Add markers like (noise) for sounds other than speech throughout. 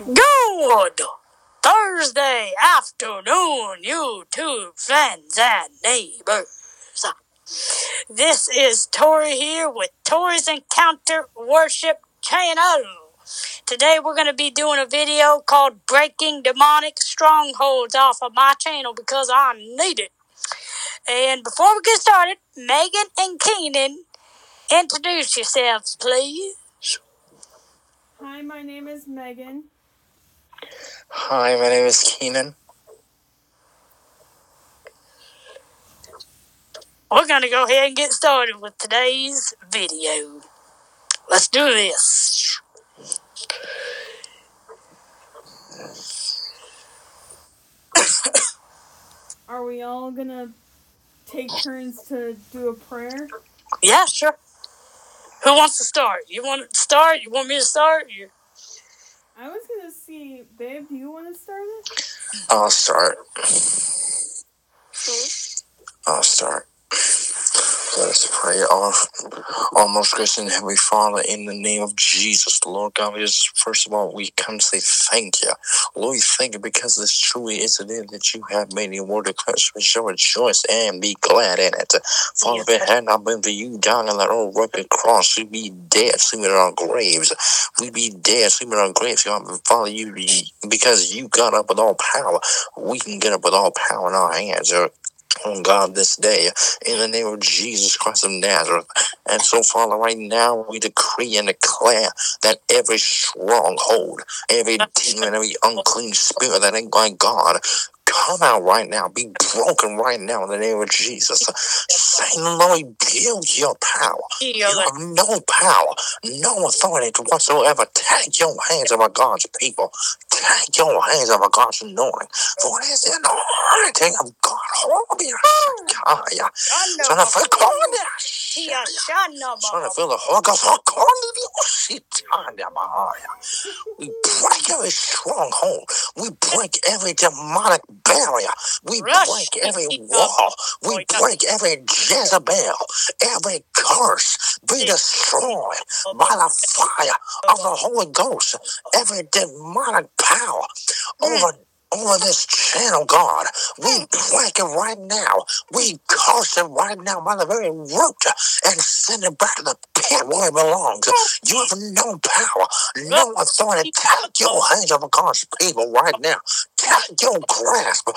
Good Thursday afternoon, YouTube friends and neighbors. This is Tori here with Tori's Encounter Worship Channel. Today we're going to be doing a video called Breaking Demonic Strongholds off of my channel because I need it. And before we get started, Megan and Keenan, introduce yourselves, please. Hi, my name is Megan. Hi, my name is Keenan. We're going to go ahead and get started with today's video. Let's do this. (coughs) Are we all gonna take turns to do a prayer? Yeah, sure. Who wants to start? You want to start? You want me to start? You... I was gonna see, babe. Do you want to start it? I'll start. I'll start. Let us pray. Our, our most gracious heavenly Father, in the name of Jesus, Lord God, we just, first of all, we come to say thank you. Lord, we thank you because this truly is a day that you have made your word declares. We shall rejoice and be glad in it. Father, if it had not been for you dying on that old rugged cross, we'd be dead, sleeping in our graves. We'd be dead, sleeping in our graves. Father, you, because you got up with all power, we can get up with all power in our hands. Oh God, this day, in the name of Jesus Christ of Nazareth. And so, Father, right now we decree and declare that every stronghold, every demon, every unclean spirit that ain't by God, come out right now, be broken right now in the name of Jesus. Satan, Lord, build your power. You have no power, no authority whatsoever. Take your hands over God's people. Take your hands over God's anointing. For it is the anointing of God. Hallelujah. Son of a Son of the Holy Ghost. We break (laughs) every stronghold. We break every demonic barrier. We break every wall. We break every Jezebel. Every curse be destroyed by the fire of the Holy Ghost. Every demonic power Mm. over over this channel, God. We mm. break it right now. We mm. curse it right now by the very root and send it back to the pit where it belongs. You have no power, no authority. Take your hands over God's people right now. Take your grasp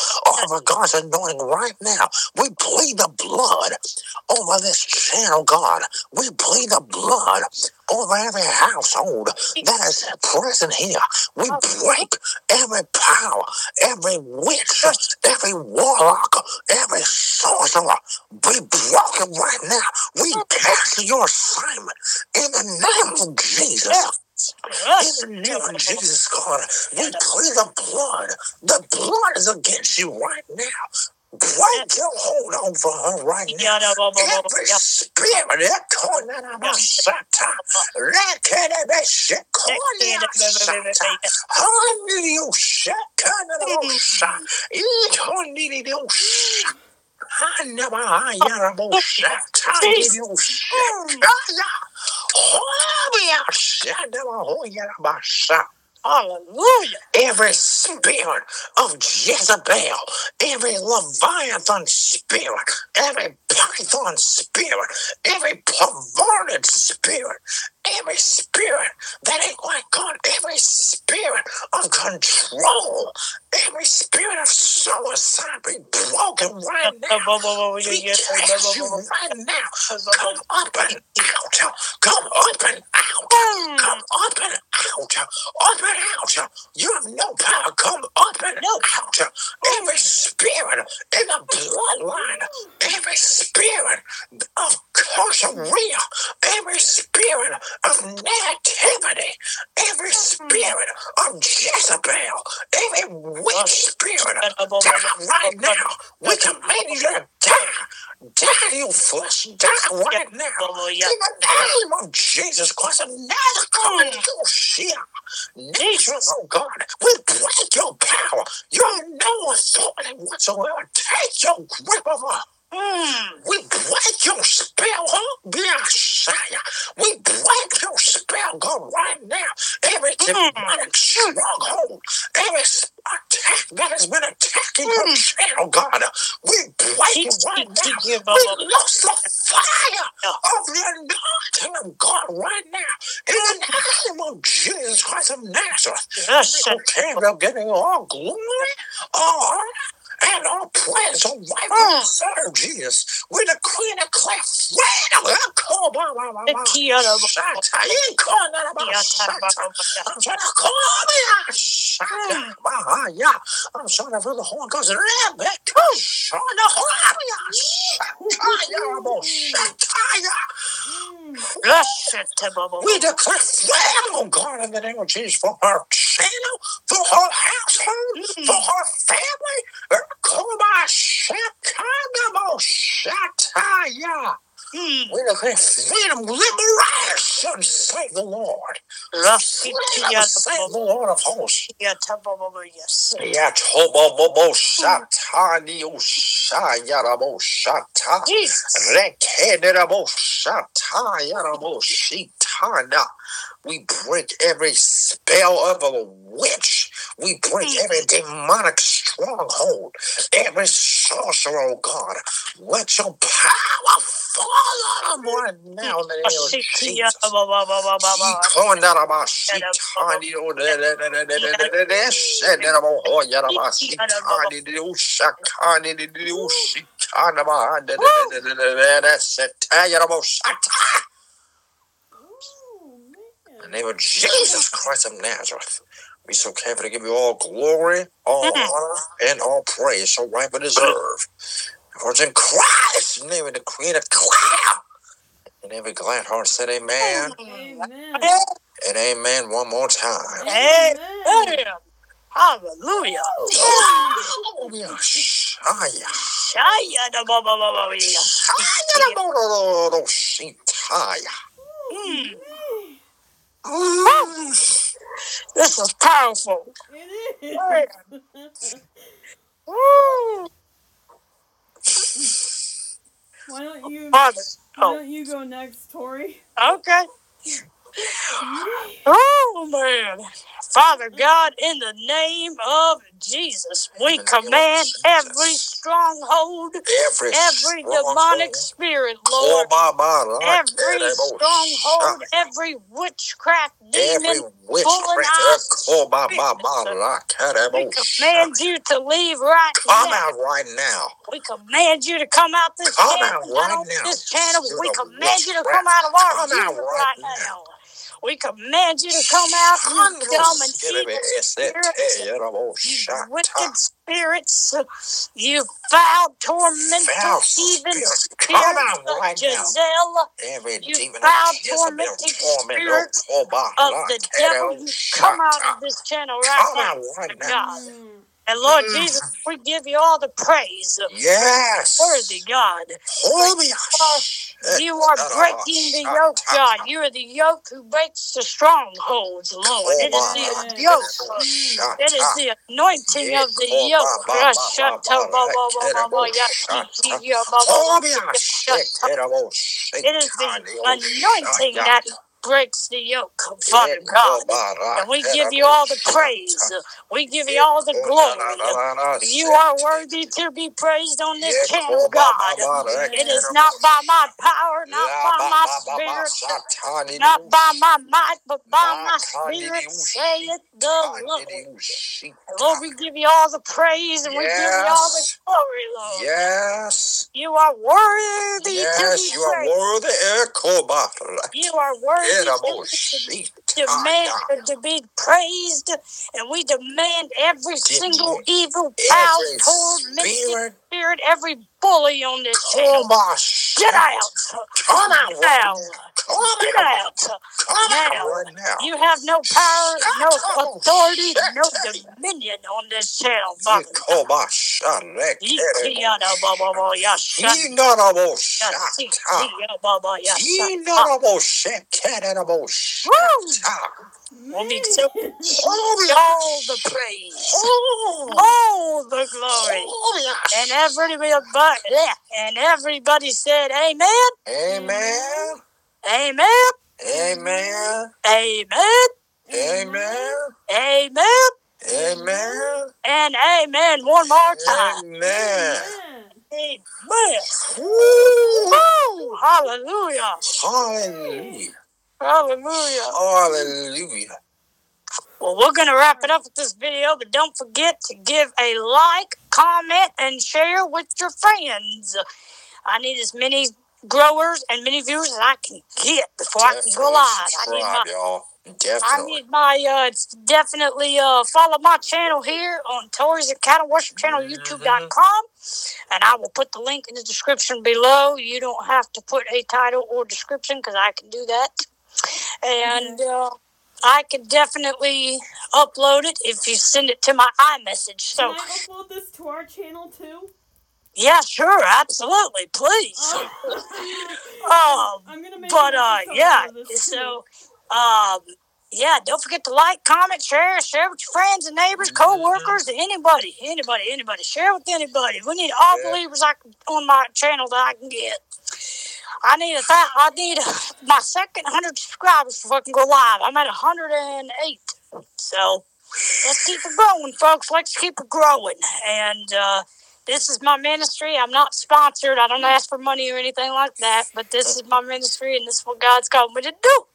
over God's anointing right now. We plead the blood over this channel, God. We plead the blood over every household that is present here. We break every power, every witch, every warlock, every sorcerer. Be broken right now. We cast your assignment in the name of Jesus. In the name of Jesus, God, we plead the blood. The blood is against you right now. Break your hold over her right now. Every spirit that calling out of my sata, let it be shit calling out sata. Hallelujah, shit calling out sata. Eat hallelujah, shit. I never I am a shit. Hallelujah, shit. Hallelujah, shit. Never hallelujah, shit. Hallelujah. Every spirit of Jezebel, every Leviathan spirit, every python spirit, every perverted spirit, every spirit that ain't like God, every spirit of control, every spirit of suicide be broken right now. (laughs) We cast you right now. Come up and out. Come up and out. Come up and out. Up and out. You have no power. Come out. Every spirit in the bloodline, every spirit of Kosaria, every spirit of negativity, every spirit of Jezebel, every witch spirit, die right now. We command you to die. Die, you flesh. Die right now. In the name of Jesus Christ of Nazareth, oh, mm. you shit. Nations, oh God, we break your power. You have no authority whatsoever. Take your grip of her. We break your spell, huh? Biashaya. We break your spell, God, right now. Every demonic stronghold, every attack that has been attacking her channel, God, we break it right now. We lost the fire of the anointing of God right now. In the name of Jesus Christ of Nazareth. Yes, We can't of getting all glory, all honor, and all praise, all right from the Son of Jesus. We decree and declare freedom. Come call call feel the horn goes Rebecca. Shana, hold me a shata. Yeah, I'm a shata. yeah. We declare freedom, oh God, in the name of Jesus, for her channel, for her household, mm. for her family. Koba Shakagamo Shataya. Mm. We declare freedom, liberation, save the Lord. Freedom, save the Lord of hosts. Yes. Yatobobo Shatani oh, Ushayarabo Shata. Jesus. Rekenerabo We break every spell of a witch. We break every demonic stronghold, every sorcerer, oh God. Let your power fall on them right now in the name of Jesus. Ikonaraba Shitani Shenarabo Hoyaraba Shitani Ushakani Ushikanaba Setayarabo Shata. Oh, In the name of Jesus Christ of Nazareth, we so careful to give you all glory, all honor, and all praise, so rightfully deserve. For it's in Christ's name we decree and declare. And every glad heart said amen Amen. and amen one more time. Amen. Amen. Hallelujah. Hallelujah. Shaya. Shaya da ba ba ba ba ba. Shaya da bo do do do shitaya. Mm. This is powerful. It is. Woo. Why don't you? Why Oh, don't you go next, Tori? okay. Oh, man. Father God, in the name of Jesus, we In the name of command Jesus. every stronghold, Every, every stronghold, demonic spirit, oh, Lord, Kobaba, every Rakerebo, stronghold, Shaya. every witchcraft Every demon, witchcraft, pulling out oh, oh, Kobaba, we Rakerebo, command Shaya. you to leave right come now. out right now. We command you to come out this Come channel, out right on now, this channel. We of command you to come out of our Come out right right now. Now. We command you to come out, you Shandro dumb and evil spirits, you wicked spirits, you foul, tormental, Foul heathen spirits, spirits of right now. Giselle, you foul, tormenting torment, spirits of the devil, you come out of this channel right now. God. Mm. And Lord Mm. Jesus, we give you all the praise. Yes. Worthy God. Holy You are breaking the yoke, God. You are the yoke who breaks the strongholds, Lord. It is the yoke. It is the anointing of the yoke. It is the anointing that breaks the yoke, Father God. And we give you all the praise. We give you all the glory. You are worthy to be praised on this channel, God. It is not by my power, not by my spirit, not by my might, but by my spirit, saith the Lord. Lord, we give you all the praise and we give you all the glory, Lord. Yes. You are worthy Yes, to you be are praised. worthy. Ekobara. You are worthy to Erabo be shitaya. demand to be praised, and we demand every single evil, power, tormented spirit, every bully on this channel. Get shit. out! Come out Get out! now. Come Get out. out! Come out Now. You have no power, no authority, no dominion on this channel, Father. Koba shale Ikiana baba ya shan Inarabo ya si shata. ya baba ya shan. Inarabo shekerabo shata. Will be mm. so Holy all the praise, Holy all the glory, and everybody, and everybody said, Amen, Amen. Amen, Amen. Amen, Amen. Amen. Amen. And amen one more time. Amen. Amen. Woo. Woo! Hallelujah. Hallelujah. Hallelujah. Hallelujah. Well, we're going to wrap it up with this video, but don't forget to give a like, comment, and share with your friends. I need as many growers and many viewers as I can get before I can go live. I need my y'all. I need my uh it's definitely uh follow my channel here on Tori's Encounter Worship Channel Mhm. YouTube.com and I will put the link in the description below. You don't have to put a title or description because I can do that. And uh I could definitely upload it if you send it to my iMessage. Can So I upload this to our channel too? Yeah, sure, absolutely, please. Oh. Um, I'm gonna make but uh yeah out of this, too. so um yeah don't forget to like comment share share with your friends and neighbors Mhm. co-workers anybody anybody anybody share with anybody we need all Yeah. believers I can, on my channel that i can get i need a th- i need my second 100 subscribers before i can go live i'm at 108 so let's keep it going, folks let's keep it growing and uh this is my ministry. I'm not sponsored. I don't ask for money or anything like that. But this is my ministry, and this is what God's called me to do.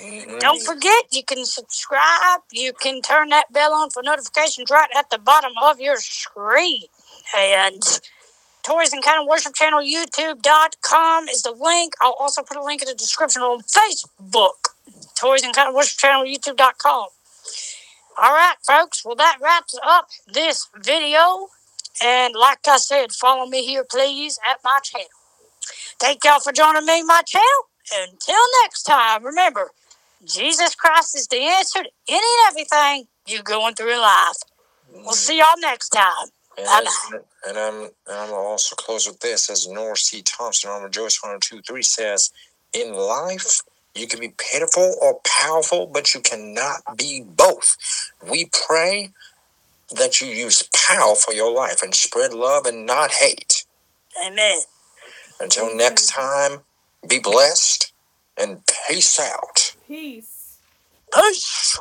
Mhm. Don't forget, you can subscribe. You can turn that bell on for notifications right at the bottom of your screen. And Tori's Encounter Worship Channel, YouTube.com is the link. I'll also put a link in the description on Facebook. Tori's Encounter Worship Channel, YouTube.com. All right, folks. Well, that wraps up this video. And like I said, follow me here, please, at my channel. Thank y'all for joining me my channel. Until next time, remember, Jesus Christ is the answer to any and everything you're going through in life. We'll see y'all next time. And, as, and I'm and I'm also close with this as Norris C. Thompson on Joyce 123 says, in life you can be pitiful or powerful, but you cannot be both. We pray that you use power for your life and spread love and not hate. Amen. Until next time, be blessed and peace out. Peace. Peace.